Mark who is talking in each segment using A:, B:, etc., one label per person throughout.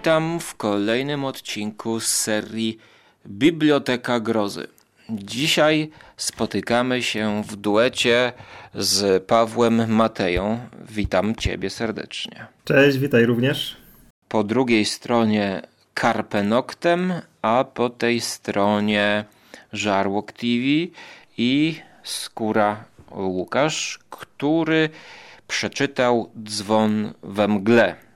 A: Witam w kolejnym odcinku z serii Biblioteka Grozy. Dzisiaj spotykamy się w duecie z Pawłem Mateją. Witam Ciebie serdecznie.
B: Cześć, witaj również.
A: Po drugiej stronie Carpe Noctem, a po tej stronie Żarłok TV i Skóra Łukasz, który przeczytał Dzwon we mgle.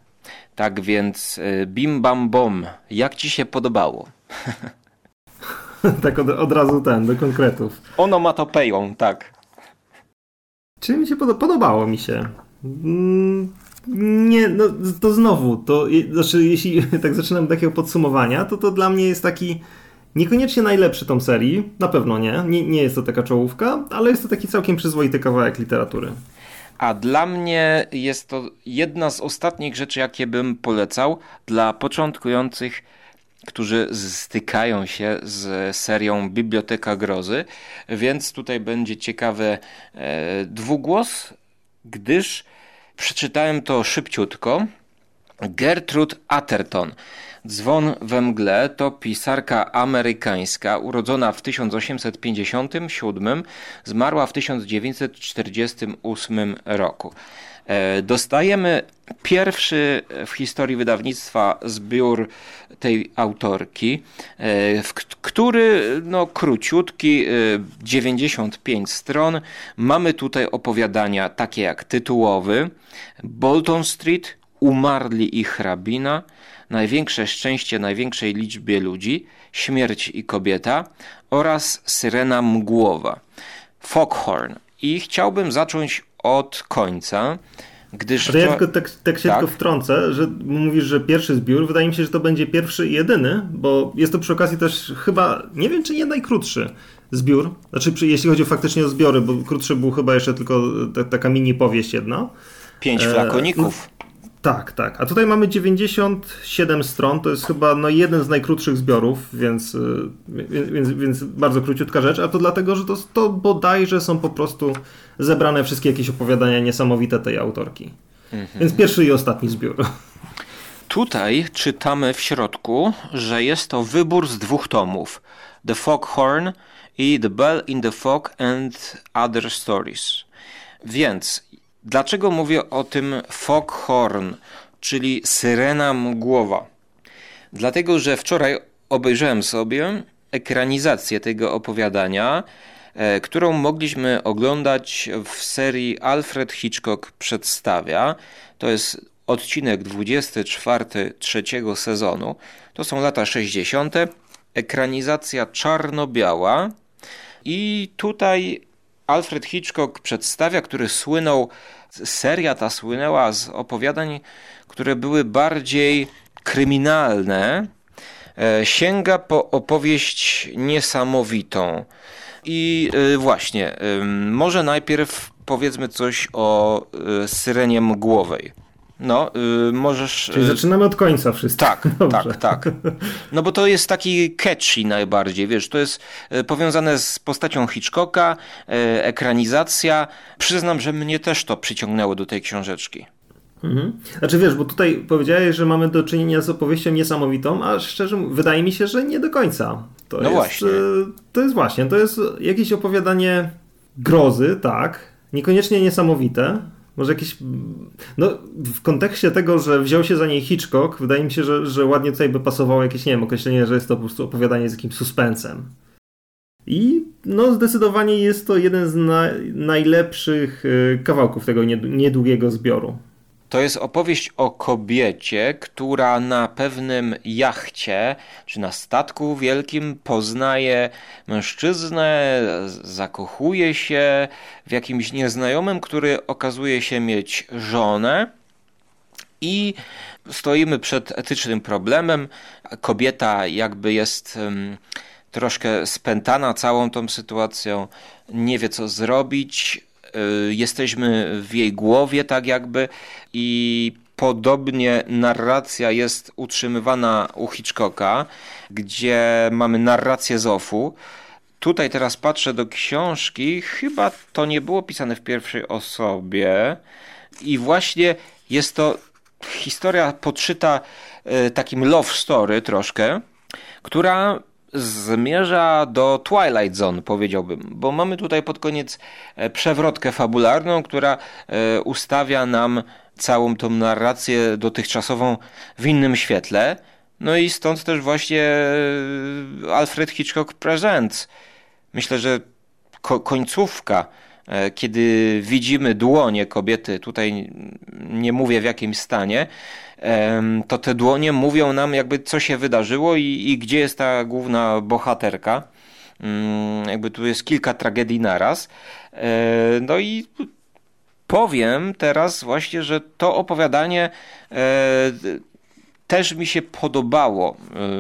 A: Tak więc y, bim bam bom, jak ci się podobało?
B: tak od, od, razu ten, do konkretów.
A: Onomatopeją, tak.
B: Czy mi się podobało? Podobało mi się. Mm, nie, no to znowu, to znaczy jeśli tak zaczynam takiego podsumowania, to to dla mnie jest taki niekoniecznie najlepszy tom serii, na pewno nie. nie, nie jest to taka czołówka, ale jest to taki całkiem przyzwoity kawałek literatury.
A: A dla mnie jest to jedna z ostatnich rzeczy, jakie bym polecał dla początkujących, którzy stykają się z serią Biblioteka Grozy. Więc tutaj będzie ciekawy e, dwugłos, gdyż przeczytałem to szybciutko. Gertrude Atherton Dzwon we mgle to pisarka amerykańska, urodzona w 1857, zmarła w 1948 roku. E, dostajemy pierwszy w historii wydawnictwa zbiór tej autorki, e, który no, króciutki, 95 e, stron. Mamy tutaj opowiadania takie jak tytułowy, Bolton Street, Umarli i hrabina, największe szczęście największej liczbie ludzi, śmierć i kobieta oraz syrena mgłowa, Foghorn. I chciałbym zacząć od końca. Gdyż
B: to ja tylko tak, tak się tak? tylko wtrącę, że mówisz, że pierwszy zbiór, wydaje mi się, że to będzie pierwszy i jedyny, bo jest to przy okazji też chyba, nie wiem czy nie najkrótszy zbiór, znaczy jeśli chodzi faktycznie o zbiory, bo krótszy był chyba jeszcze tylko taka mini powieść jedna.
A: Pięć e, flakoników.
B: Tak, tak. A tutaj mamy 97 stron, to jest chyba no, jeden z najkrótszych zbiorów, więc, y, więc, więc bardzo króciutka rzecz, a to dlatego, że to, to bodajże są po prostu zebrane wszystkie jakieś opowiadania niesamowite tej autorki. Mhm. Więc pierwszy i ostatni zbiór.
A: Tutaj czytamy w środku, że jest to wybór z dwóch tomów: The Foghorn i The Bell in the Fog and Other Stories. Więc Dlaczego mówię o tym foghorn, czyli syrena mgłowa? Dlatego, że wczoraj obejrzałem sobie ekranizację tego opowiadania, e, którą mogliśmy oglądać w serii Alfred Hitchcock przedstawia. To jest odcinek 24 trzeciego sezonu. To są lata 60. Ekranizacja czarno-biała. I tutaj Alfred Hitchcock przedstawia, który słynął, seria ta słynęła z opowiadań, które były bardziej kryminalne, e, sięga po opowieść niesamowitą. I e, właśnie, może najpierw powiedzmy coś o e, syrenie mgłowej. No, yy, możesz.
B: Czyli zaczynamy od końca wszystko.
A: Tak, tak, tak. No bo to jest taki catchy najbardziej, wiesz, to jest y, powiązane z postacią Hitchcocka, y, ekranizacja. Przyznam, że mnie też to przyciągnęło do tej książeczki.
B: Mhm. Znaczy wiesz, bo tutaj powiedziałeś, że mamy do czynienia z opowieścią niesamowitą, a szczerze wydaje mi się, że nie do końca. To no jest, właśnie. Y, to jest właśnie, to jest jakieś opowiadanie grozy, tak, niekoniecznie niesamowite, może jakieś. No, w kontekście tego, że wziął się za niej Hitchcock, wydaje mi się, że, że ładnie tutaj by pasowało jakieś, nie wiem, określenie, że jest to po prostu opowiadanie z jakimś suspensem. I no, zdecydowanie jest to jeden z na, najlepszych y, kawałków tego niedługiego zbioru.
A: To jest opowieść o kobiecie, która na pewnym jachcie czy na statku wielkim poznaje mężczyznę, zakochuje się w jakimś nieznajomym, który okazuje się mieć żonę. I stoimy przed etycznym problemem. Kobieta jakby jest troszkę spętana całą tą sytuacją, nie wie co zrobić jesteśmy w jej głowie, tak jakby, i podobnie narracja jest utrzymywana u Hitchcocka, gdzie mamy narrację Zofu. Tutaj teraz patrzę do książki, chyba to nie było pisane w pierwszej osobie, i właśnie jest to historia podszyta takim love story troszkę, która zmierza do Twilight Zone, powiedziałbym, bo mamy tutaj pod koniec e, przewrotkę fabularną, która e, ustawia nam całą tą narrację dotychczasową w innym świetle. No i stąd też właśnie e, Alfred Hitchcock Presents. Myślę, że ko końcówka, kiedy widzimy dłonie kobiety, tutaj nie mówię w jakim stanie, to te dłonie mówią nam jakby co się wydarzyło i, i gdzie jest ta główna bohaterka. Mm, jakby tu jest kilka tragedii naraz. E, no i powiem teraz właśnie, że to opowiadanie e, też mi się podobało.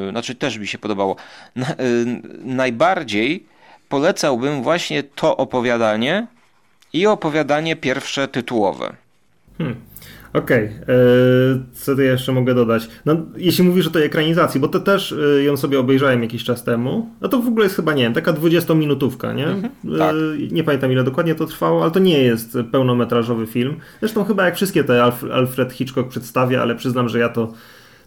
A: E, znaczy też mi się podobało. Najbardziej polecałbym właśnie to opowiadanie i opowiadanie pierwsze tytułowe.
B: Hmm. Okej, okay. co tu jeszcze mogę dodać? No, jeśli mówisz o tej ekranizacji, bo to też e, ją sobie obejrzałem jakiś czas temu, no to w ogóle jest chyba, nie wiem, taka 20-minutówka, nie? Mhm, e, tak. Nie pamiętam ile dokładnie to trwało, ale to nie jest pełnometrażowy film. Zresztą chyba jak wszystkie te Alf Alfred Hitchcock przedstawia, ale przyznam, że ja to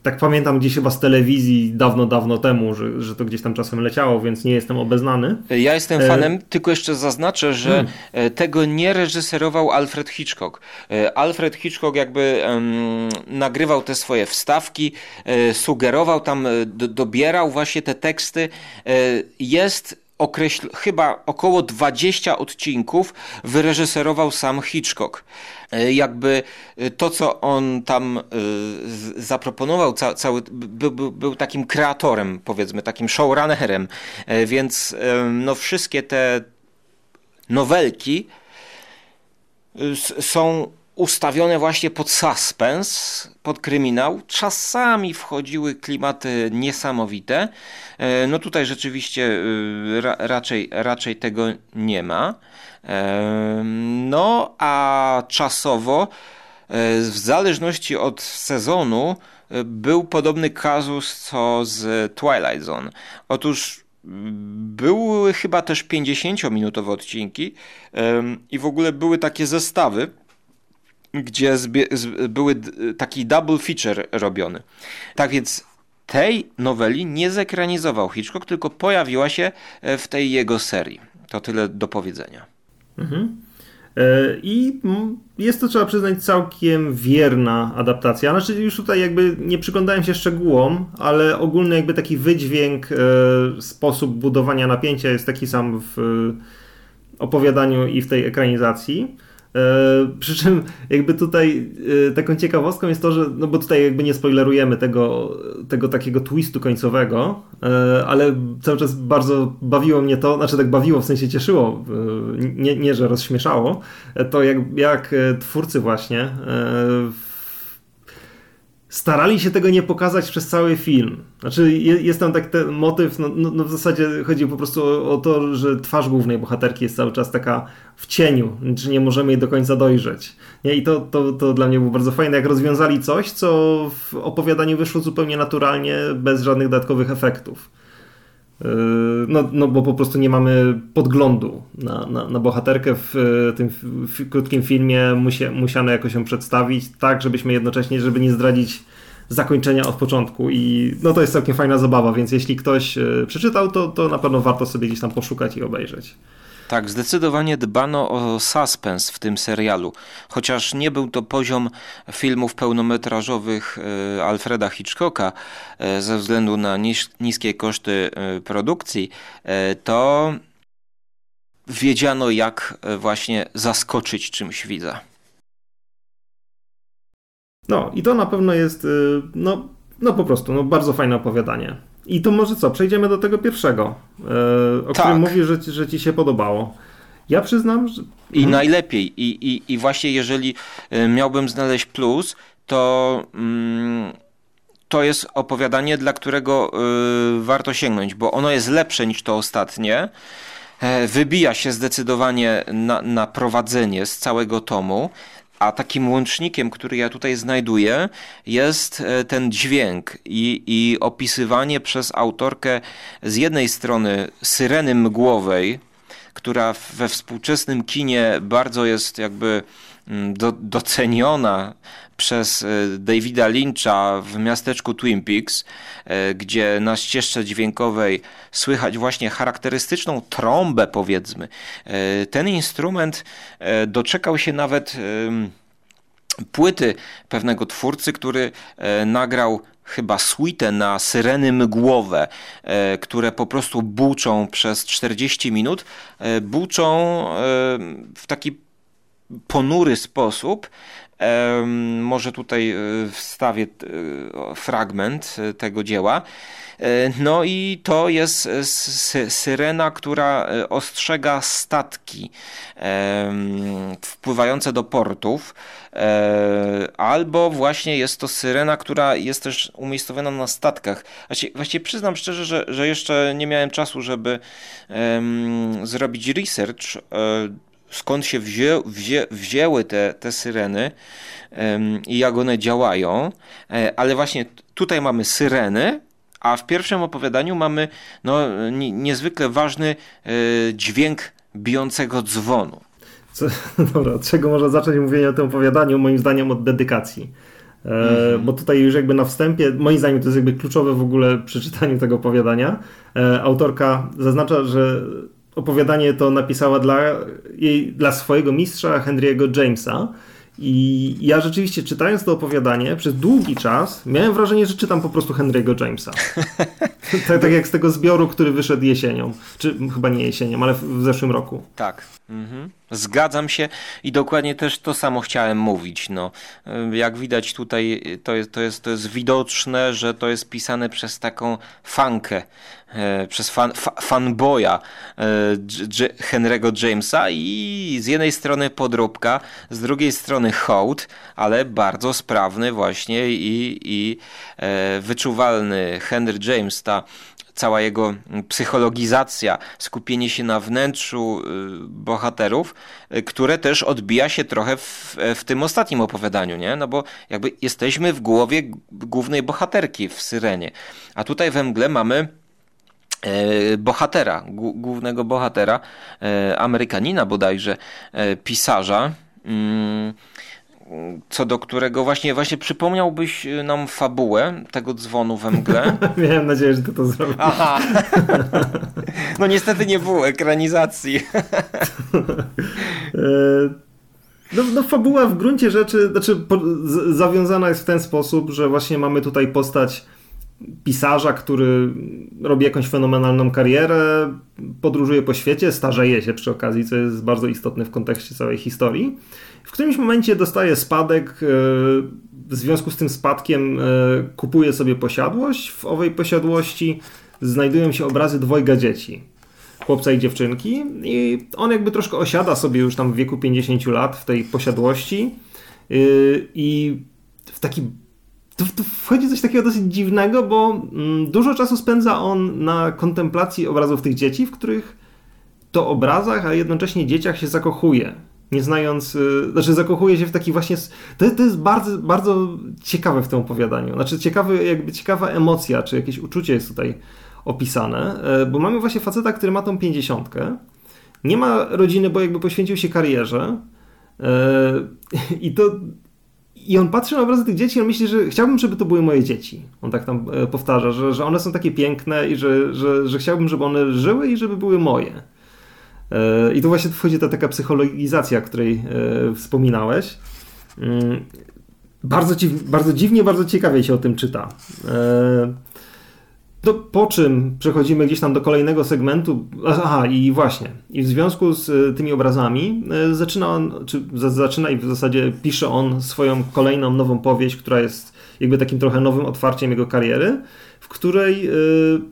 B: tak pamiętam gdzieś chyba z telewizji dawno, dawno temu, że, że to gdzieś tam czasem leciało, więc nie jestem obeznany.
A: Ja jestem e, fanem, e... tylko jeszcze zaznaczę, że hmm. tego nie reżyserował Alfred Hitchcock. E, Alfred Hitchcock jakby um, nagrywał te swoje wstawki, sugerował tam, do, dobierał właśnie te teksty. Jest określ, chyba około 20 odcinków wyreżyserował sam Hitchcock. E, jakby e, to, co on tam e, zaproponował, cały, był, był, był takim kreatorem, powiedzmy, takim showrunnerem, więc no, wszystkie te nowelki są ustawione właśnie pod suspens, pod kryminał. Czasami wchodziły klimaty niesamowite. E, no tutaj rzeczywiście e, ra, raczej, raczej tego nie ma. E, no a czasowo, w zależności od sezonu, był podobny kazus co z Twilight Zone. Otóż były chyba też 50-minutowe odcinki i w ogóle były takie zestawy gdzie były taki double feature robiony. Tak więc tej noweli nie zekranizował Hitchcock, tylko pojawiła się e, w tej jego serii. To tyle do powiedzenia. Mhm.
B: E, I jest to, trzeba przyznać, całkiem wierna adaptacja. Znaczy, już tutaj jakby nie przyglądałem się szczegółom, ale ogólny jakby taki wydźwięk, e, sposób budowania napięcia jest taki sam w opowiadaniu i w tej ekranizacji. E, przy czym jakby tutaj e, taką ciekawostką jest to, że, no bo tutaj jakby nie spoilerujemy tego, tego takiego twistu końcowego, e, ale cały czas bardzo bawiło mnie to, znaczy tak bawiło, w sensie cieszyło, nie, nie że rozśmieszało, to jak, jak twórcy właśnie starali się tego nie pokazać przez cały film. Znaczy jest tam tak ten motyw, no, no, no w zasadzie chodzi po prostu o, o, to, że twarz głównej bohaterki jest cały czas taka w cieniu, czy nie możemy jej do końca dojrzeć. Nie? I to, to, to dla mnie było bardzo fajne, jak rozwiązali coś, co w opowiadaniu wyszło zupełnie naturalnie, bez żadnych dodatkowych efektów. Yy, no, no bo po prostu nie mamy podglądu na, na, na bohaterkę w tym w krótkim filmie. Musia, musiano jakoś ją przedstawić tak, żebyśmy jednocześnie, żeby nie zdradzić zakończenia od początku i no to jest całkiem fajna zabawa, więc jeśli ktoś yy, przeczytał, to, to na pewno warto sobie gdzieś tam poszukać i obejrzeć.
A: Tak, zdecydowanie dbano o suspens w tym serialu. Chociaż nie był to poziom filmów pełnometrażowych e, Alfreda Hitchcocka e, ze względu na niskie koszty e, produkcji, to wiedziano jak właśnie zaskoczyć czymś widza.
B: No i to na pewno jest no, no po prostu no, bardzo fajne opowiadanie. I to może co, przejdziemy do tego pierwszego, e, o tak. którym mówisz, że, że ci się podobało. Ja przyznam, że...
A: I hmm. najlepiej. I, i, I właśnie jeżeli e, miałbym znaleźć plus, to... Mm, to jest opowiadanie, dla którego y, warto sięgnąć, bo ono jest lepsze niż to ostatnie. wybija się zdecydowanie na, na prowadzenie z całego tomu. A takim łącznikiem, który ja tutaj znajduję, jest e, ten dźwięk i, i opisywanie przez autorkę z jednej strony syreny mgłowej, która we współczesnym kinie bardzo jest jakby mm, do, doceniona przez e, Davida Lyncha w miasteczku Twin Peaks, e, gdzie na ścieżce dźwiękowej słychać właśnie charakterystyczną trąbę, powiedzmy. E, ten instrument doczekał się nawet płyty pewnego twórcy, który nagrał chyba suite na syreny mgłowe, które po prostu buczą przez 40 minut. Buczą w taki ponury sposób, może tutaj e, wstawię e, fragment e, tego dzieła. No i to jest syrena, która ostrzega statki wpływające do portów, albo właśnie jest to syrena, która jest też umiejscowiona na statkach. Właściwie, przyznam szczerze, że, że jeszcze nie miałem czasu, żeby zrobić research skąd się wzię, wzię, wzięły te, te syreny i jak one działają, e, ale właśnie tutaj mamy syreny, a w pierwszym opowiadaniu mamy no, niezwykle ważny e, dźwięk bijącego dzwonu.
B: Co, dobra, od czego można zacząć mówienie o tym opowiadaniu? Moim zdaniem od dedykacji. E, mhm. Bo tutaj już jakby na wstępie, moim zdaniem to jest jakby kluczowe w ogóle przy czytaniu tego opowiadania. E, autorka zaznacza, że opowiadanie to napisała dla, jej, dla swojego mistrza Henry'ego Jamesa. I ja rzeczywiście czytając to opowiadanie przez długi czas miałem wrażenie, że czytam po prostu Henry'ego Jamesa. tak, tak, jak z tego zbioru, który wyszedł jesienią. Czy chyba nie jesienią, ale w, w zeszłym roku.
A: Tak. Mhm. Zgadzam się i dokładnie też to samo chciałem mówić. No, jak widać tutaj to jest, to, jest, to jest widoczne, że to jest pisane przez taką fankę, e, przez fan, fa, fanboya e, Henry'ego Jamesa i z jednej strony podróbka, z drugiej strony hołd, ale bardzo sprawny właśnie i, i e, wyczuwalny Henry James, ta cała jego psychologizacja, skupienie się na wnętrzu y, bohaterów, y, które też odbija się trochę w, w tym ostatnim opowiadaniu, nie? No bo jakby jesteśmy w głowie głównej bohaterki w Syrenie, a tutaj we mgle mamy e, bohatera, głównego bohatera, e, Amerykanina bodajże, e, pisarza, mm, co do którego właśnie, właśnie przypomniałbyś y, nam fabułę tego dzwonu we mgle.
B: Miałem nadzieję, że ty to zrobisz. Aha.
A: No niestety nie było ekranizacji.
B: E, no, no fabuła w gruncie rzeczy, znaczy po, z, zawiązana jest w ten sposób, że właśnie mamy tutaj postać pisarza, który robi jakąś fenomenalną karierę, podróżuje po świecie, starzeje się przy okazji, co jest bardzo istotne w kontekście całej historii. Którymś momencie dostaje spadek, e, w związku z tym spadkiem e, kupuje sobie posiadłość. W owej posiadłości znajdują się obrazy dwojga dzieci, chłopca i dziewczynki. I on jakby troszkę osiada sobie już tam w wieku 50 lat w tej posiadłości. E, i w taki tu, tu wchodzi coś takiego dosyć dziwnego, bo mm, dużo czasu spędza on na kontemplacji obrazów tych dzieci, w których to obrazach, a jednocześnie dzieciach się zakochuje nie znając, y, znaczy zakochuje się w taki właśnie, to, to jest bardzo, bardzo ciekawe w tym opowiadaniu, znaczy ciekawy, jakby ciekawa emocja, czy jakieś uczucie jest tutaj opisane, e, bo mamy właśnie faceta, który ma tą pięćdziesiątkę, nie ma rodziny, bo jakby poświęcił się karierze e, i to i on patrzy na obrazy tych dzieci i on myśli, że chciałbym, żeby to były moje dzieci. On tak tam e, powtarza, że, że one są takie piękne i że, że, że chciałbym, żeby one żyły i żeby były moje. E, I tu właśnie wchodzi ta taka psychologizacja, o której e, wspominałeś. Mm, bardzo, bardzo dziwnie, bardzo ciekawie się o tym czyta. E, to po czym przechodzimy gdzieś tam do kolejnego segmentu. Aha, i właśnie. I w związku z tymi obrazami zaczyna on, czy zaczyna i w zasadzie pisze on swoją kolejną nową powieść, która jest jakby takim trochę nowym otwarciem jego kariery w której y,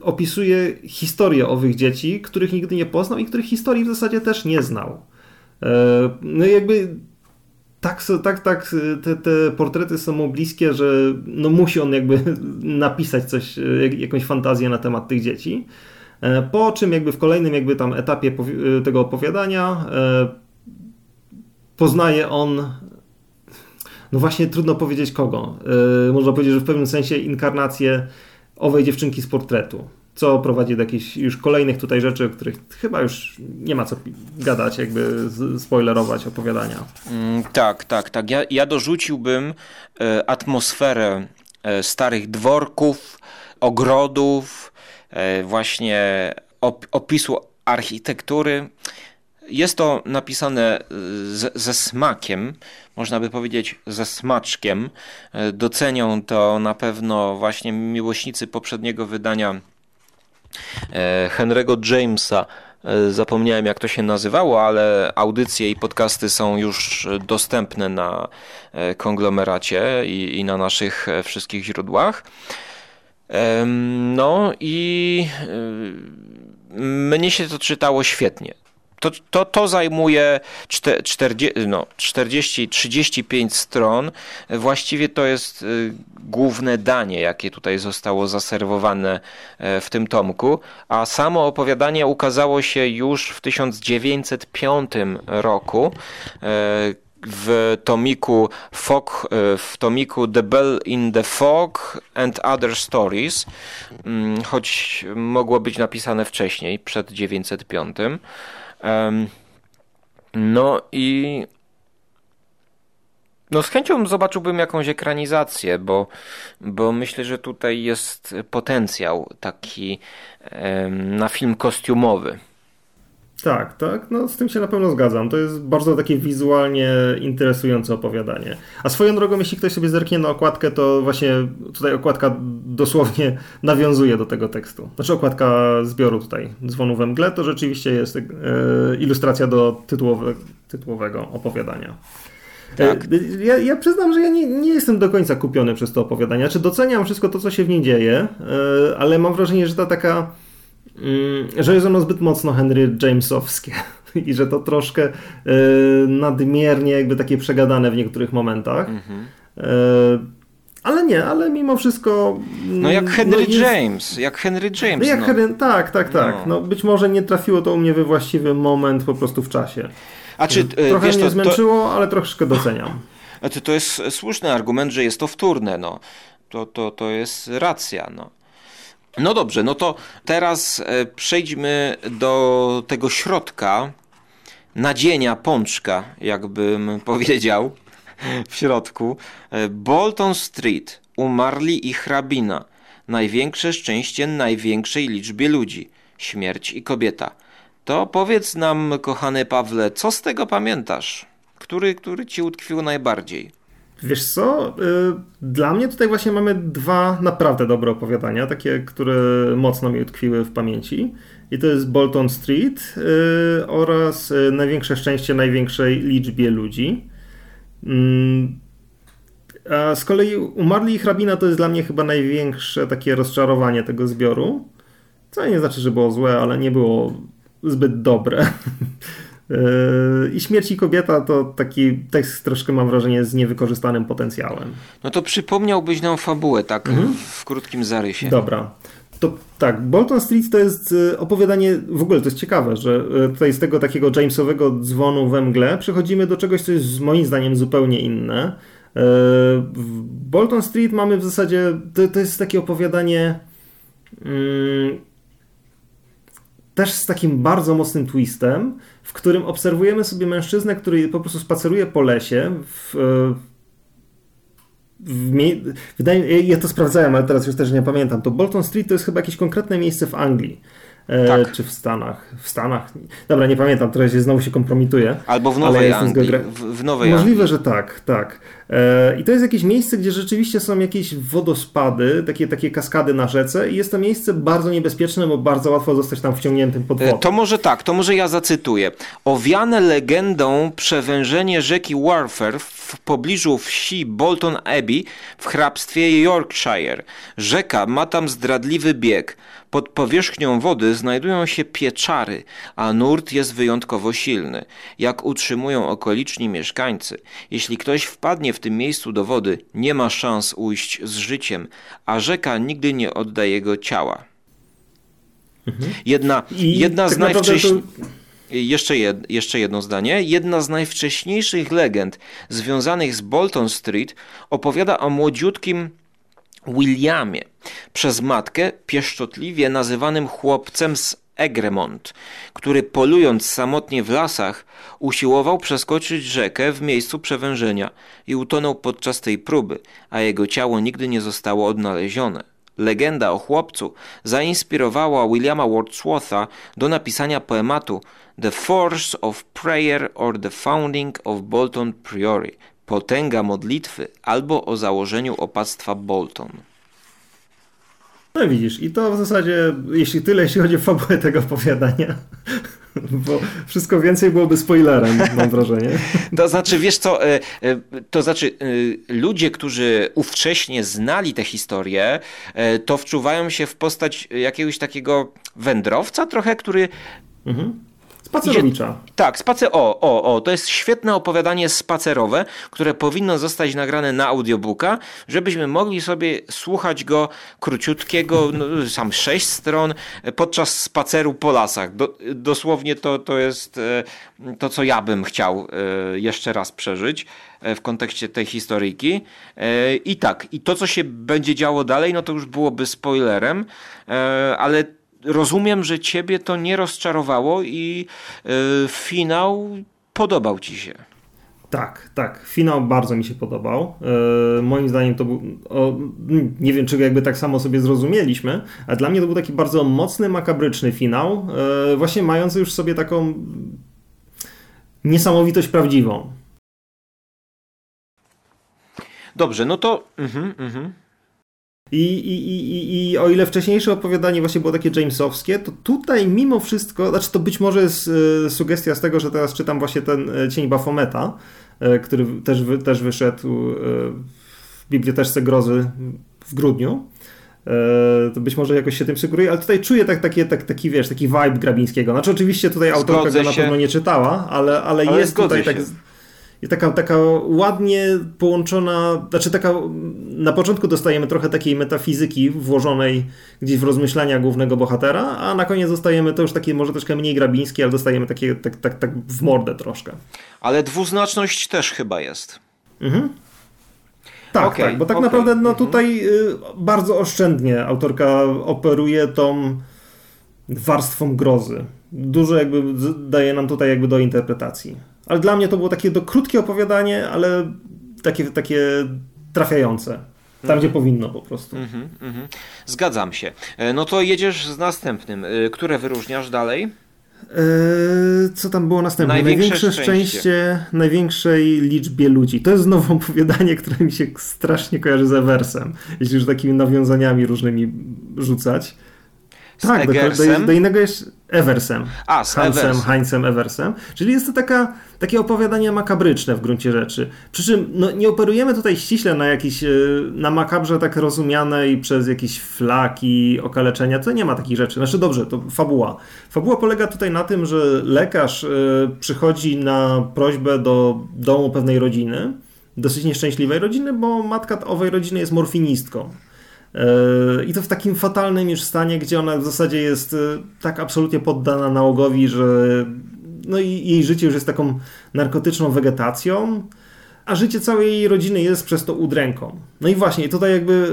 B: opisuje historię owych dzieci, których nigdy nie poznał i których historii w zasadzie też nie znał. E, no jakby tak, tak, tak te, te portrety są mu bliskie, że no musi on jakby napisać coś, jakąś fantazję na temat tych dzieci. E, po czym jakby w kolejnym jakby tam etapie tego opowiadania e, poznaje on no właśnie trudno powiedzieć kogo. Można powiedzieć, że w pewnym sensie inkarnację owej dziewczynki z portretu. Co prowadzi do jakichś już kolejnych tutaj rzeczy, o których chyba już nie ma co gadać, jakby spoilerować opowiadania.
A: Mm, tak, tak, tak. Ja, ja dorzuciłbym e, atmosferę e, starych dworków, ogrodów, e, właśnie op, opisu architektury. Jest to napisane z, ze smakiem, można by powiedzieć ze smaczkiem. Docenią to na pewno właśnie miłośnicy poprzedniego wydania E, Henry'ego Jamesa. E, zapomniałem jak to się nazywało, ale audycje i podcasty są już dostępne na e, konglomeracie i, i na naszych wszystkich źródłach. No i mnie się to czytało świetnie to, to, to zajmuje 40, no, 40-35 stron. Właściwie to jest y, główne danie, jakie tutaj zostało zaserwowane e, w tym tomku, a samo opowiadanie ukazało się już w 1905 roku e, w tomiku, Fog, e, w tomiku The Bell in the Fog and Other Stories, mm, choć mogło być napisane wcześniej, przed 905. No i no z chęcią zobaczyłbym jakąś ekranizację, bo, bo myślę, że tutaj jest potencjał taki na film kostiumowy.
B: Tak, tak, no z tym się na pewno zgadzam. To jest bardzo takie wizualnie interesujące opowiadanie. A swoją drogą, jeśli ktoś sobie zerknie na okładkę, to właśnie tutaj okładka dosłownie nawiązuje do tego tekstu. Znaczy okładka zbioru tutaj, Dzwonu we mgle, to rzeczywiście jest e, ilustracja do tytułowe, tytułowego opowiadania. E, tak. Ja, ja, przyznam, że ja nie, nie, jestem do końca kupiony przez to opowiadanie. Znaczy doceniam wszystko to, co się w niej dzieje, e, ale mam wrażenie, że ta taka że jest ono zbyt mocno Henry Jamesowskie i że to troszkę e, nadmiernie jakby takie przegadane w niektórych momentach. Mhm. E, ale nie, ale mimo wszystko.
A: No jak Henry no jest... James, jak Henry James. No
B: jak no. Henry, tak, tak, tak. No. no. być może nie trafiło to u mnie we właściwy moment po prostu w czasie. A czy, e, Trochę wiesz, mnie to, zmęczyło, to... ale troszkę doceniam.
A: Znaczy, to jest słuszny argument, że jest to wtórne. No. To, to, to jest racja. No. No dobrze, no to teraz e, przejdźmy do tego środka, nadzienia pączka, jakbym powiedział, w środku. E, Bolton Street, umarli i hrabina. Największe szczęście największej liczbie ludzi. Śmierć i kobieta. To powiedz nam, kochany Pawle, co z tego pamiętasz? Który, który ci utkwił najbardziej?
B: Wiesz co? Y, dla mnie tutaj właśnie mamy dwa naprawdę dobre opowiadania, takie, które mocno mi utkwiły w pamięci. I to jest Bolton Street y, oraz y, Największe szczęście największej liczbie ludzi. Mm, a z kolei Umarli i Hrabina to jest dla mnie chyba największe takie rozczarowanie tego zbioru. Co nie znaczy, że było złe, ale nie było zbyt dobre. Yy, I Śmierć i kobieta to taki tekst troszkę mam wrażenie z niewykorzystanym potencjałem.
A: No to przypomniałbyś nam fabułę tak mhm. w krótkim zarysie.
B: Dobra. To tak, Bolton Street to jest y, opowiadanie, w ogóle to jest ciekawe, że y, tutaj z tego takiego Jamesowego dzwonu we mgle przechodzimy do czegoś, co jest moim zdaniem zupełnie inne. Y, w Bolton Street mamy w zasadzie, to, to jest takie opowiadanie mm, też z takim bardzo mocnym twistem, w którym obserwujemy sobie mężczyznę, który po prostu spaceruje po lesie w, mie- Wydaje, ja to sprawdzałem, ale teraz już też nie pamiętam. To Bolton Street to jest chyba jakieś konkretne miejsce w Anglii. E, tak. czy w Stanach. W Stanach. Dobra, nie pamiętam, teraz się znowu się kompromituje.
A: Albo w Nowej Anglii. W, w Nowej
B: Możliwe,
A: Anglii.
B: że tak, tak. E, I to jest jakieś miejsce, gdzie rzeczywiście są jakieś wodospady, takie, takie kaskady na rzece i jest to miejsce bardzo niebezpieczne, bo bardzo łatwo zostać tam wciągniętym pod wodę.
A: To może tak, to może ja zacytuję. Owiane legendą przewężenie rzeki Warfare w pobliżu wsi Bolton Abbey w hrabstwie Yorkshire. Rzeka ma tam zdradliwy bieg. Pod powierzchnią wody znajdują się pieczary, a nurt jest wyjątkowo silny. Jak utrzymują okoliczni mieszkańcy, jeśli ktoś wpadnie w tym miejscu do wody, nie ma szans ujść z życiem, a rzeka nigdy nie odda jego ciała. Mhm. Jedna, jedna z tak najwcześniejszych. Jeszcze, jed, jeszcze jedno zdanie. Jedna z najwcześniejszych legend związanych z Bolton Street opowiada o młodziutkim Williamie, przez matkę pieszczotliwie nazywanym chłopcem z Egremont, który polując samotnie w lasach, usiłował przeskoczyć rzekę w miejscu przewężenia i utonął podczas tej próby, a jego ciało nigdy nie zostało odnalezione. Legenda o chłopcu zainspirowała Williama Wordswortha do napisania poematu The Force of Prayer or the Founding of Bolton Priory, potęga modlitwy albo o założeniu opactwa Bolton.
B: No widzisz, i to w zasadzie, jeśli tyle, jeśli chodzi o fabułę tego opowiadania, bo wszystko więcej byłoby spoilerem, mam wrażenie.
A: To znaczy, wiesz co, e, e, to znaczy e, ludzie, którzy ówcześnie znali tę historię, to wczuwają się w postać jakiegoś takiego wędrowca trochę, który
B: mhm Spacerowicza.
A: tak, spacer. O, o, o, to jest świetne opowiadanie spacerowe, które powinno zostać nagrane na audiobooka, żebyśmy mogli sobie słuchać go króciutkiego, no, sam sześć stron, podczas spaceru po lasach. Do, dosłownie to, to jest e, to, co ja bym chciał e, jeszcze raz przeżyć e, w kontekście tej historyjki. I tak, i to, co się będzie działo dalej, no to już byłoby spoilerem, ale rozumiem, że ciebie to nie rozczarowało i yy, finał podobał ci się.
B: Tak, tak. Finał bardzo mi się podobał. Yy, moim zdaniem to był. O, nie wiem, czy jakby tak samo sobie zrozumieliśmy, ale dla mnie to był taki bardzo mocny, makabryczny finał, yy, właśnie mający już sobie taką niesamowitość prawdziwą.
A: Dobrze, no to. Mhm, mhm.
B: I, i, i, I o ile wcześniejsze opowiadanie właśnie było takie Jamesowskie, to tutaj mimo wszystko, znaczy to być może jest e, sugestia z tego, że teraz czytam właśnie ten e, Cień Bafometa, e, który też, też wyszedł w Biblioteczce Grozy w grudniu. To być może jakoś się tym sugeruje, ale tutaj czuję tak, takie, tak, taki, wiesz, taki vibe Grabińskiego. Znaczy oczywiście tutaj autorka go na pewno nie czytała, ale, ale, ale jest tutaj tak się. tak i taka, taka ładnie połączona, znaczy taka, na początku dostajemy trochę takiej metafizyki włożonej gdzieś w rozmyślania głównego bohatera, a na koniec dostajemy to już takie może troszkę mniej grabińskie, ale dostajemy takie tak, tak, tak w mordę troszkę.
A: Ale dwuznaczność też chyba jest.
B: Mhm. Tak, okay, tak, bo tak okay. naprawdę no, mhm. tutaj y, bardzo oszczędnie autorka operuje tą warstwą grozy. Dużo jakby daje nam tutaj jakby do interpretacji. Ale dla mnie to było takie do krótkie opowiadanie, ale takie, takie trafiające. Tam, mm -hmm. gdzie powinno po prostu. Mm -hmm, mm -hmm.
A: Zgadzam się. E, no to jedziesz z następnym. E, które wyróżniasz dalej?
B: Eee, co tam było następne? Największe, Największe szczęście. szczęście największej liczbie ludzi. To jest znowu opowiadanie, które mi się strasznie kojarzy z Eversem, jeśli już takimi nawiązaniami różnymi rzucać.
A: Z tak, do,
B: do, do, innego jest Eversem.
A: A, z Hansem, Eversem.
B: Heinzem Eversem. Czyli jest to taka, takie opowiadanie makabryczne w gruncie rzeczy. Przy czym no, nie operujemy tutaj ściśle na jakiś, e, na makabrze tak rozumianej przez jakieś flaki, okaleczenia. To nie ma takich rzeczy. Znaczy dobrze, to fabuła. Fabuła polega tutaj na tym, że lekarz y, przychodzi na prośbę do domu pewnej rodziny, dosyć nieszczęśliwej rodziny, bo matka owej rodziny jest morfinistką. I to w takim fatalnym już stanie, gdzie ona w zasadzie jest e, tak absolutnie poddana nałogowi, że no i jej życie już jest taką narkotyczną wegetacją, a życie całej jej rodziny jest przez to udręką. No i właśnie, tutaj jakby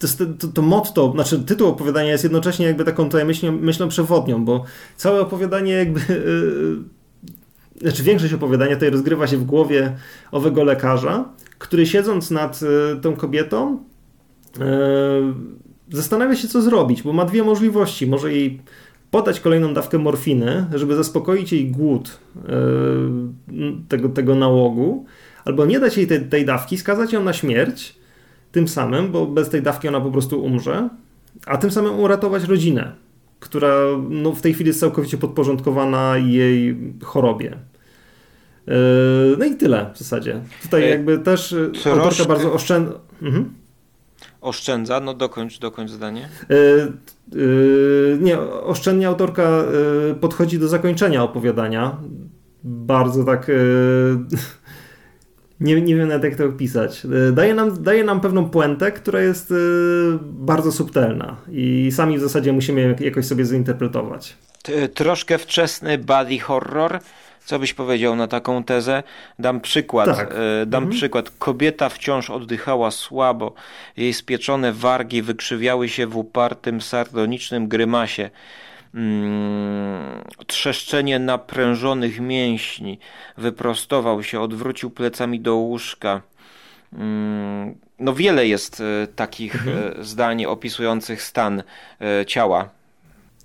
B: e, to, to, to motto, znaczy tytuł opowiadania jest jednocześnie jakby taką tutaj myślą, myślą przewodnią, bo całe opowiadanie jakby e, znaczy większość opowiadania tutaj rozgrywa się w głowie owego lekarza, który siedząc nad tą kobietą E, zastanawia się, co zrobić, bo ma dwie możliwości. Może jej podać kolejną dawkę morfiny, żeby zaspokoić jej głód e, tego, tego nałogu, albo nie dać jej tej, tej dawki, skazać ją na śmierć tym samym, bo bez tej dawki ona po prostu umrze, a tym samym uratować rodzinę, która no, w tej chwili jest całkowicie podporządkowana jej chorobie. E, no i tyle w zasadzie. Tutaj jakby też Troszkę... autorka bardzo oszczędna. Mhm
A: oszczędza, no dokończ, dokończ zdanie.
B: Yy, yy, nie, oszczędnie autorka yy, podchodzi do zakończenia opowiadania. Bardzo tak. Nie, nie wiem nawet jak to opisać. Daje nam, daje nam pewną puentę, która jest bardzo subtelna i sami w zasadzie musimy jakoś sobie zinterpretować.
A: Troszkę wczesny body horror, Co byś powiedział na taką tezę? Dam przykład. Tak. E, dam mhm. przykład. Kobieta wciąż oddychała słabo. Jej spieczone wargi wykrzywiały się w upartym, sardonicznym grymasie. Mm, trzeszczenie naprężonych mięśni. Wyprostował się, odwrócił plecami do łóżka. Mm, no wiele jest e, takich mhm. E, zdań opisujących stan ciała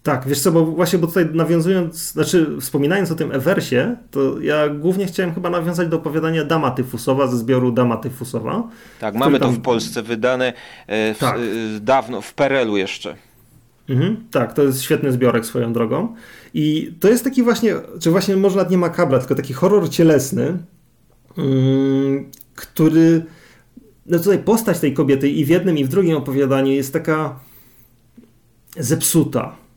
B: tak, wiesz co, bo właśnie, bo tutaj nawiązując, znaczy wspominając o tym Eversie, to ja głównie chciałem chyba nawiązać do opowiadania Dama Tyfusowa ze zbioru Dama Tyfusowa.
A: Tak, mamy tam... to w Polsce wydane e, w, tak. e, dawno, w Perelu jeszcze.
B: Mhm, tak, to jest świetny zbiorek swoją drogą. I to jest taki właśnie, czy właśnie może nawet nie makabra, tylko taki horror cielesny, mm, który, no tutaj postać tej kobiety i w jednym i w drugim opowiadaniu jest taka zepsuta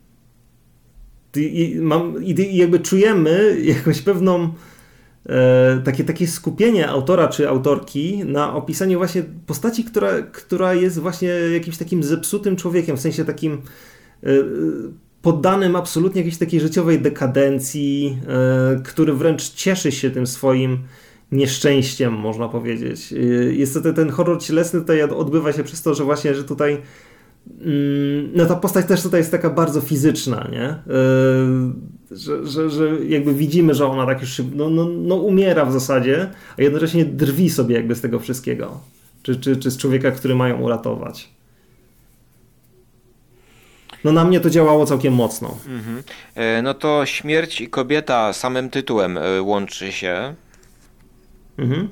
B: i, mam, i jakby czujemy jakąś pewną e, takie, takie skupienie autora czy autorki na opisaniu właśnie postaci, która, która jest właśnie jakimś takim zepsutym człowiekiem, w sensie takim e, poddanym absolutnie jakiejś takiej życiowej dekadencji, e, który wręcz cieszy się tym swoim nieszczęściem, można powiedzieć. E, jest to ten horror cielesny tutaj odbywa się przez to, że właśnie, że tutaj no ta postać też tutaj jest taka bardzo fizyczna, nie? Yy, że, że, że jakby widzimy, że ona tak już no, no, no umiera w zasadzie, a jednocześnie drwi sobie jakby z tego wszystkiego. Czy, czy, czy z człowieka, który mają uratować. No na mnie to działało całkiem mocno. Mhm.
A: E, no to śmierć i kobieta samym tytułem e, łączy się. Mhm.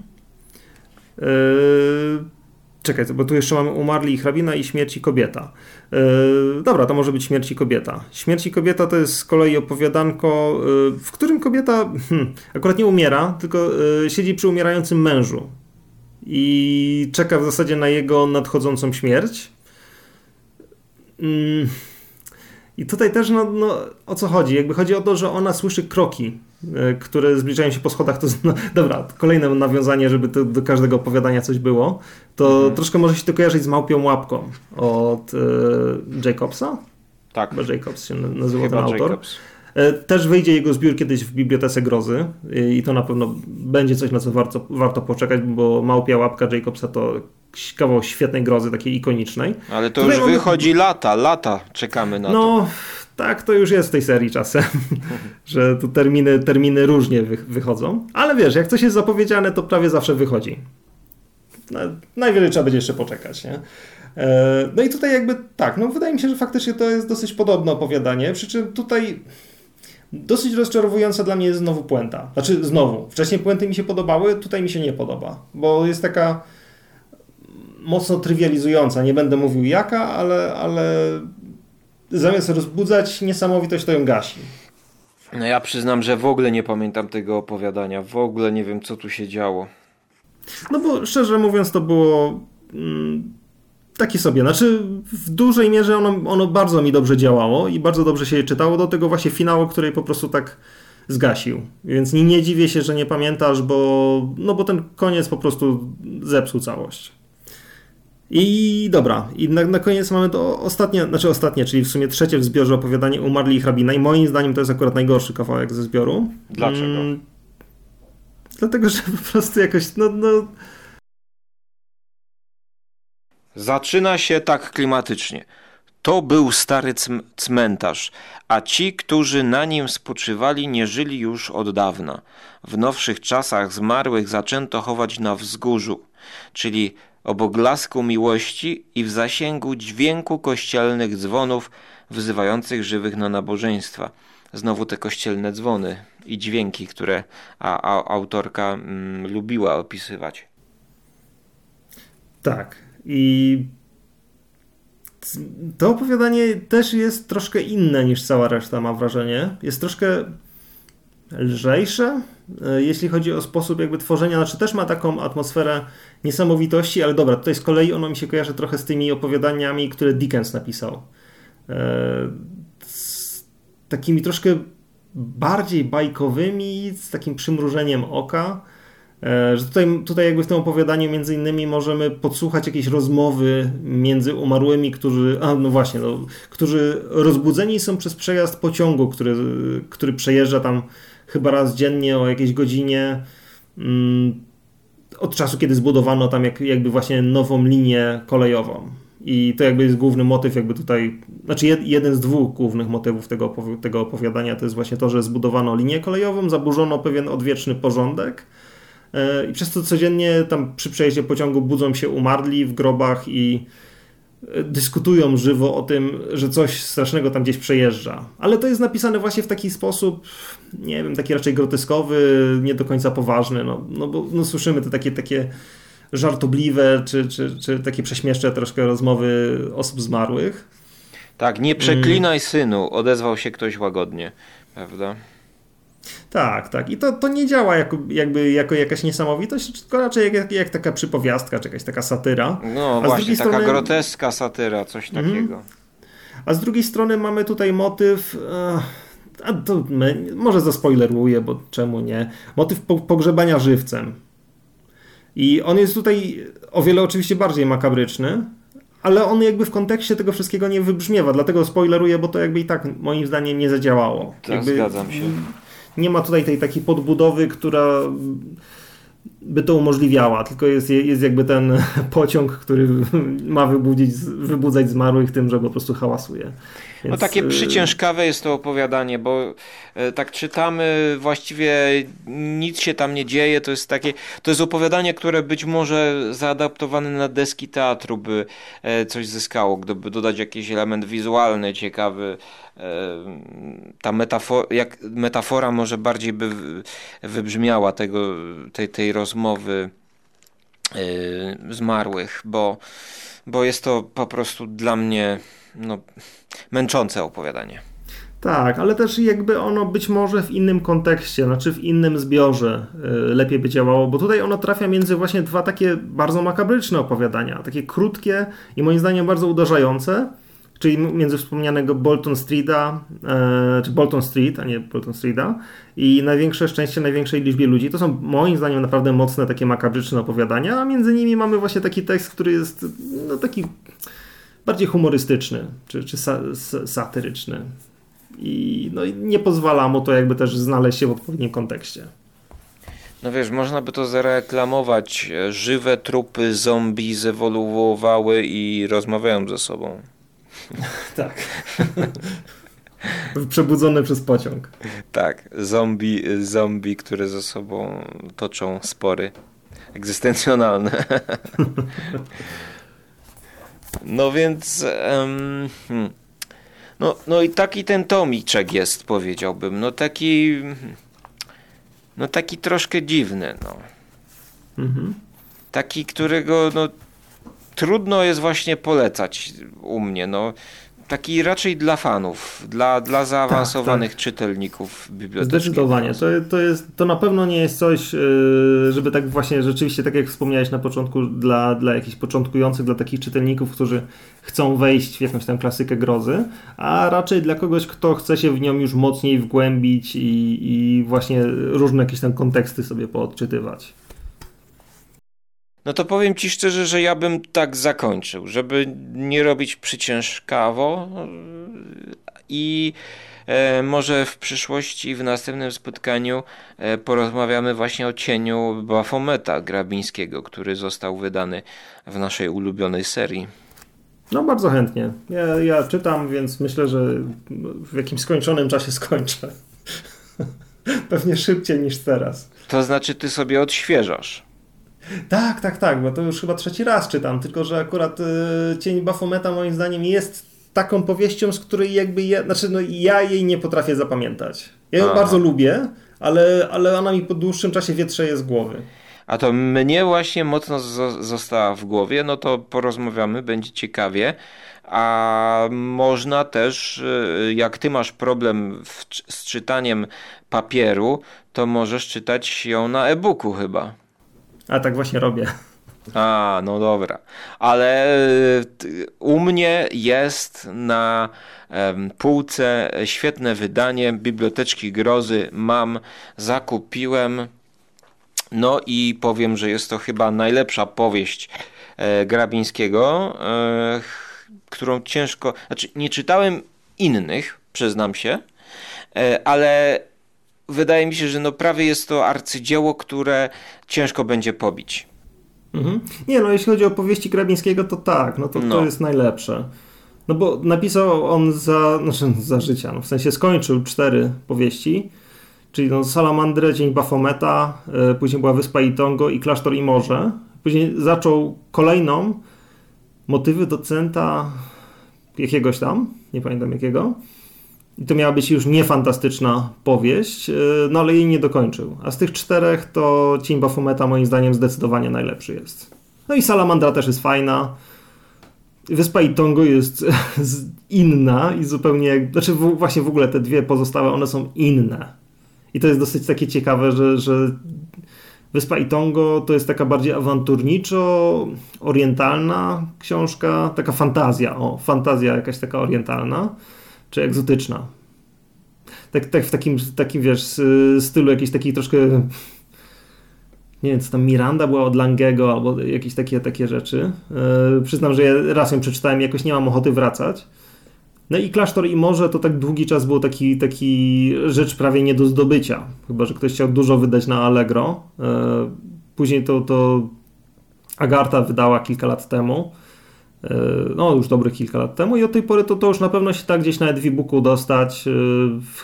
B: Yy Czekaj, bo tu jeszcze mamy umarli i hrabina i śmierci kobieta. Yy, dobra, to może być śmierci kobieta. Śmierci kobieta to jest z kolei opowiadanko, yy, w którym kobieta hmm, akurat nie umiera, tylko yy, siedzi przy umierającym mężu i czeka w zasadzie na jego nadchodzącą śmierć. Mm, I tutaj też, no, no, o co chodzi? Jakby chodzi o to, że ona słyszy kroki E, które zbliżają się po schodach, to no, dobra, kolejne nawiązanie, żeby to, do każdego opowiadania coś było, to mhm. troszkę może się to kojarzyć z Małpią Łapką od e, Jacobsa?
A: Tak.
B: Chyba Jacobs się nazywa Chyba ten autor. Jacobs. E, też wyjdzie jego zbiór kiedyś w Bibliotece Grozy i to na pewno będzie coś, na co warto, warto poczekać, bo Małpia Łapka Jacobsa to kawał świetnej grozy, takiej ikonicznej.
A: Ale to Tutaj już wychodzi lata, lata czekamy na
B: no,
A: to.
B: No, tak to już jest w tej serii czasem, że tu terminy, terminy różnie wy, wychodzą. Ale wiesz, jak coś jest zapowiedziane, to prawie zawsze wychodzi. No, najwyżej trzeba będzie jeszcze poczekać, nie? E, no i tutaj jakby tak, no wydaje mi się, że faktycznie to jest dosyć podobne opowiadanie, przy czym tutaj dosyć rozczarowująca dla mnie jest znowu puenta. Znaczy znowu, wcześniej puenty mi się podobały, tutaj mi się nie podoba, bo jest taka mocno trywializująca. Nie będę mówił jaka, ale, ale zamiast rozbudzać niesamowitość, to ją gasi.
A: No ja przyznam, że w ogóle nie pamiętam tego opowiadania. W ogóle nie wiem, co tu się działo.
B: No bo szczerze mówiąc, to było mm, takie sobie. Znaczy, w dużej mierze ono, ono bardzo mi dobrze działało i bardzo dobrze się je czytało do tego właśnie finału, który po prostu tak zgasił. Więc nie, nie dziwię się, że nie pamiętasz, bo, no bo ten koniec po prostu zepsuł całość. I dobra, i na, na koniec mamy to ostatnie, znaczy ostatnie, czyli w sumie trzecie w zbiorze opowiadanie Umarli i hrabina i moim zdaniem to jest akurat najgorszy kawałek ze zbioru.
A: Dlaczego? Mm,
B: dlatego, że po prostu jakoś, no, no...
A: Zaczyna się tak klimatycznie. To był stary cmentarz, a ci, którzy na nim spoczywali, nie żyli już od dawna. W nowszych czasach zmarłych zaczęto chować na wzgórzu, czyli obok lasku miłości i w zasięgu dźwięku kościelnych dzwonów wzywających żywych na nabożeństwa. Znowu te kościelne dzwony i dźwięki, które a, a, autorka mm, lubiła opisywać.
B: Tak. I to opowiadanie też jest troszkę inne niż cała reszta, mam wrażenie. Jest troszkę lżejsze, e, jeśli chodzi o sposób jakby tworzenia, znaczy też ma taką atmosferę niesamowitości, ale dobra, tutaj z kolei ono mi się kojarzy trochę z tymi opowiadaniami, które Dickens napisał. E, z takimi troszkę bardziej bajkowymi, z takim przymrużeniem oka, e, że tutaj, tutaj jakby w tym opowiadaniu między innymi możemy podsłuchać jakieś rozmowy między umarłymi, którzy, a no właśnie, no, którzy rozbudzeni są przez przejazd pociągu, który, który przejeżdża tam chyba raz dziennie o jakiejś godzinie. Mm, od czasu, kiedy zbudowano tam jak, jakby właśnie nową linię kolejową. I to jakby jest główny motyw, jakby tutaj, znaczy jed, jeden z dwóch głównych motywów tego, tego opowiadania to jest właśnie to, że zbudowano linię kolejową, zaburzono pewien odwieczny porządek e, i przez to codziennie tam przy przejeździe pociągu budzą się umarli w grobach i dyskutują żywo o tym, że coś strasznego tam gdzieś przejeżdża. Ale to jest napisane właśnie w taki sposób, nie wiem, taki raczej groteskowy, nie do końca poważny, no, no bo no, słyszymy te takie, takie żartobliwe, czy, czy, czy takie prześmieszcze troszkę rozmowy osób zmarłych.
A: Tak, nie przeklinaj synu, odezwał się ktoś łagodnie, prawda?
B: Tak, tak. I to, to nie działa jako, jakby jako jakaś niesamowitość, tylko raczej jak, jak taka przypowiastka, czy jakaś taka satyra.
A: No A właśnie, taka strony... groteska satyra, coś mhm. takiego.
B: A z drugiej strony mamy tutaj motyw... A to my, może zaspoileruję, bo czemu nie? Motyw pogrzebania żywcem. I on jest tutaj o wiele oczywiście bardziej makabryczny, ale on jakby w kontekście tego wszystkiego nie wybrzmiewa, dlatego spoileruję, bo to jakby i tak moim zdaniem nie zadziałało.
A: Tak,
B: jakby
A: zgadzam się.
B: Nie ma tutaj tej takiej podbudowy, która by to umożliwiała, tylko jest, jest jakby ten pociąg, który ma wybudzić, wybudzać zmarłych tym, że po prostu hałasuje.
A: Więc... No takie y, przyciężkawe jest to opowiadanie, bo e, tak czytamy, właściwie nic się tam nie dzieje, to jest takie, to jest opowiadanie, które być może zaadaptowane na deski teatru by e, coś zyskało, gdyby dodać jakiś element wizualny, ciekawy, e, ta metafora, jak metafora może bardziej by wybrzmiała tego, tej, tej rozmowy zmarłych, bo, bo jest to po prostu dla mnie no, męczące opowiadanie.
B: Tak, ale też jakby ono być może w innym kontekście, znaczy w innym zbiorze y, lepiej by działało, bo tutaj ono trafia między właśnie dwa takie bardzo makabryczne opowiadania, takie krótkie i moim zdaniem bardzo uderzające, czyli między wspomnianego Bolton Streeta, e, czy Bolton Street, a nie Bolton Streeta i Największe Szczęście Największej Liczbie Ludzi. To są moim zdaniem naprawdę mocne takie makabryczne opowiadania, a między nimi mamy właśnie taki tekst, który jest no taki bardziej humorystyczny czy, czy sa, satyryczny. I, no, I nie pozwala mu to jakby też znaleźć się w odpowiednim kontekście.
A: No wiesz, można by to zareklamować. Żywe trupy zombie zewoluowały i rozmawiają ze sobą.
B: tak. Przebudzone przez pociąg.
A: Tak, zombie, zombie, które ze sobą toczą spory egzystencjonalne. No więc. Um, no, no i taki ten tomiczek jest, powiedziałbym. No taki. No taki troszkę dziwny, no. Mhm. Taki, którego no, trudno jest właśnie polecać u mnie. No, taki raczej dla fanów, dla, dla zaawansowanych tak, tak. czytelników biblioteki.
B: Zdecydowanie. To, to, jest, to na pewno nie jest coś, y, żeby tak właśnie rzeczywiście, tak jak wspomniałeś na początku, dla, dla jakichś początkujących, dla takich czytelników, którzy chcą wejść w jakąś tam klasykę grozy, a raczej dla kogoś, kto chce się w nią już mocniej wgłębić i, i właśnie różne jakieś tam konteksty sobie poodczytywać.
A: No to powiem ci szczerze, że ja bym tak zakończył, żeby nie robić przyciężkawo i e, może w przyszłości, w następnym spotkaniu e, porozmawiamy właśnie o cieniu Bafometa Grabińskiego, który został wydany w naszej ulubionej serii.
B: No bardzo chętnie. Ja, ja czytam, więc myślę, że w jakimś skończonym czasie skończę. Pewnie szybciej niż teraz.
A: To znaczy ty sobie odświeżasz.
B: Tak, tak, tak, bo to już chyba trzeci raz czytam, tylko że akurat y, Cień Bafometa moim zdaniem jest taką powieścią, z której jakby ja, znaczy no ja jej nie potrafię zapamiętać. Ja ją Aha. bardzo lubię, ale, ale ona mi po dłuższym czasie wietrzeje z głowy.
A: A to mnie właśnie mocno została w głowie, no to porozmawiamy, będzie ciekawie. A można też, y, jak ty masz problem w, z czytaniem papieru, to możesz czytać ją na e-booku chyba.
B: A tak właśnie robię.
A: A, no dobra. Ale u mnie jest na półce świetne wydanie Biblioteczki Grozy. Mam, zakupiłem. No i powiem, że jest to chyba najlepsza powieść e, Grabińskiego, e, którą ciężko. Znaczy, nie czytałem innych, przyznam się, e, ale wydaje mi się, że no prawie jest to arcydzieło, które ciężko będzie pobić.
B: Mhm. Nie, no jeśli chodzi o powieści Grabińskiego, to tak, no to no. to jest najlepsze. No bo napisał on za, znaczy za życia, no w sensie skończył cztery powieści, czyli no Salamandrę, Dzień Bafometa, yy, później była Wyspa Itongo i Klasztor i Morze. Później zaczął kolejną, Motywy docenta jakiegoś tam, nie pamiętam jakiego. I to miała być już niefantastyczna powieść, yy, no ale jej nie dokończył. A z tych czterech to Cień Bafometa moim zdaniem zdecydowanie najlepszy jest. No i Salamandra też jest fajna. Wyspa Itongo jest inna i zupełnie, znaczy właśnie w ogóle te dwie pozostałe, one są inne. I to jest dosyć takie ciekawe, że, że Wyspa Itongo to jest taka bardziej awanturniczo-orientalna książka, taka fantazja, o, fantazja jakaś taka orientalna, czy egzotyczna. Tak, tak w takim, takim, wiesz, stylu jakiejś takiej troszkę nie wiem, co tam Miranda była od Langego albo jakieś takie, takie rzeczy. Yy, przyznam, że ja raz ją przeczytałem jakoś nie mam ochoty wracać. No i klasztor i morze to tak długi czas był taki, taki rzecz prawie nie do zdobycia. Chyba, że ktoś chciał dużo wydać na Allegro. Yy, później to, to Agarta wydała kilka lat temu. Yy, no, już dobrych kilka lat temu i od tej pory to, to już na pewno się tak gdzieś na e-booku dostać.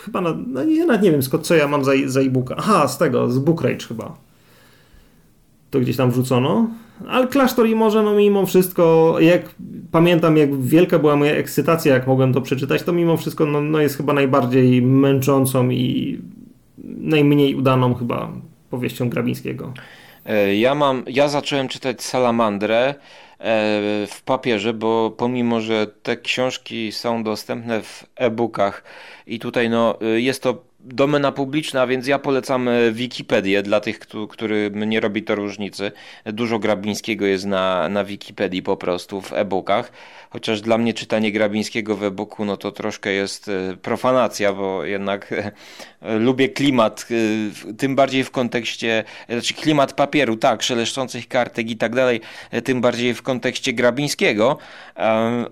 B: Chyba, na, no nie, nawet nie wiem skąd, co ja mam za, za e-booka. Aha, z tego, z Bookrage chyba to gdzieś tam wrzucono. Ale klasztor i może, no mimo wszystko, jak pamiętam, jak wielka była moja ekscytacja, jak mogłem to przeczytać, to mimo wszystko no, no jest chyba najbardziej męczącą i najmniej udaną chyba powieścią Grabińskiego.
A: E, ja mam, ja zacząłem czytać Salamandrę e, w papierze, bo pomimo, że te książki są dostępne w e-bookach i tutaj no, e, jest to domena publiczna, więc ja polecam e, Wikipedię dla tych, którym nie robi to różnicy. Dużo Grabińskiego jest na, na Wikipedii po prostu w e-bookach. Chociaż dla mnie czytanie Grabińskiego w e-booku no to troszkę jest e, profanacja, bo jednak e, lubię klimat, tym bardziej w kontekście, znaczy klimat papieru, tak, szeleszczących kartek i tak dalej, tym bardziej w kontekście Grabińskiego,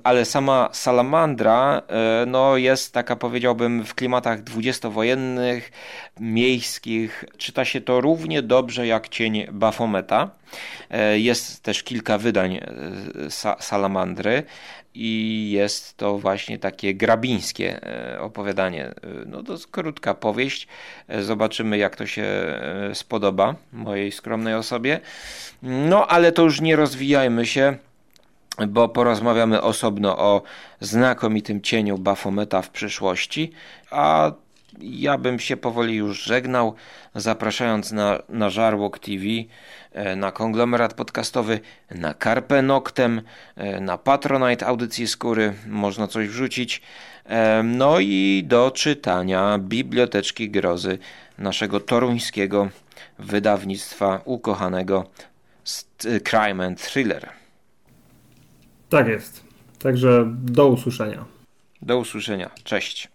A: ale sama Salamandra no jest taka powiedziałbym w klimatach dwudziestowojennych miejskich. Czyta się to równie dobrze jak Cień Bafometa. E, jest też kilka wydań e, Salamandry i jest to właśnie takie grabińskie e, opowiadanie. No to jest krótka powieść. Zobaczymy jak to się spodoba mojej skromnej osobie. No ale to już nie rozwijajmy się bo porozmawiamy osobno o znakomitym cieniu Bafometa w przyszłości, a ja bym się powoli już żegnał, zapraszając na, na Żarłok TV, e, na konglomerat podcastowy, na Carpe Noctem, e, na Patronite audycji skóry, można coś wrzucić. E, no i do czytania Biblioteczki Grozy naszego toruńskiego wydawnictwa ukochanego Crime and Thriller.
B: Tak jest. Także do usłyszenia.
A: Do usłyszenia. Cześć.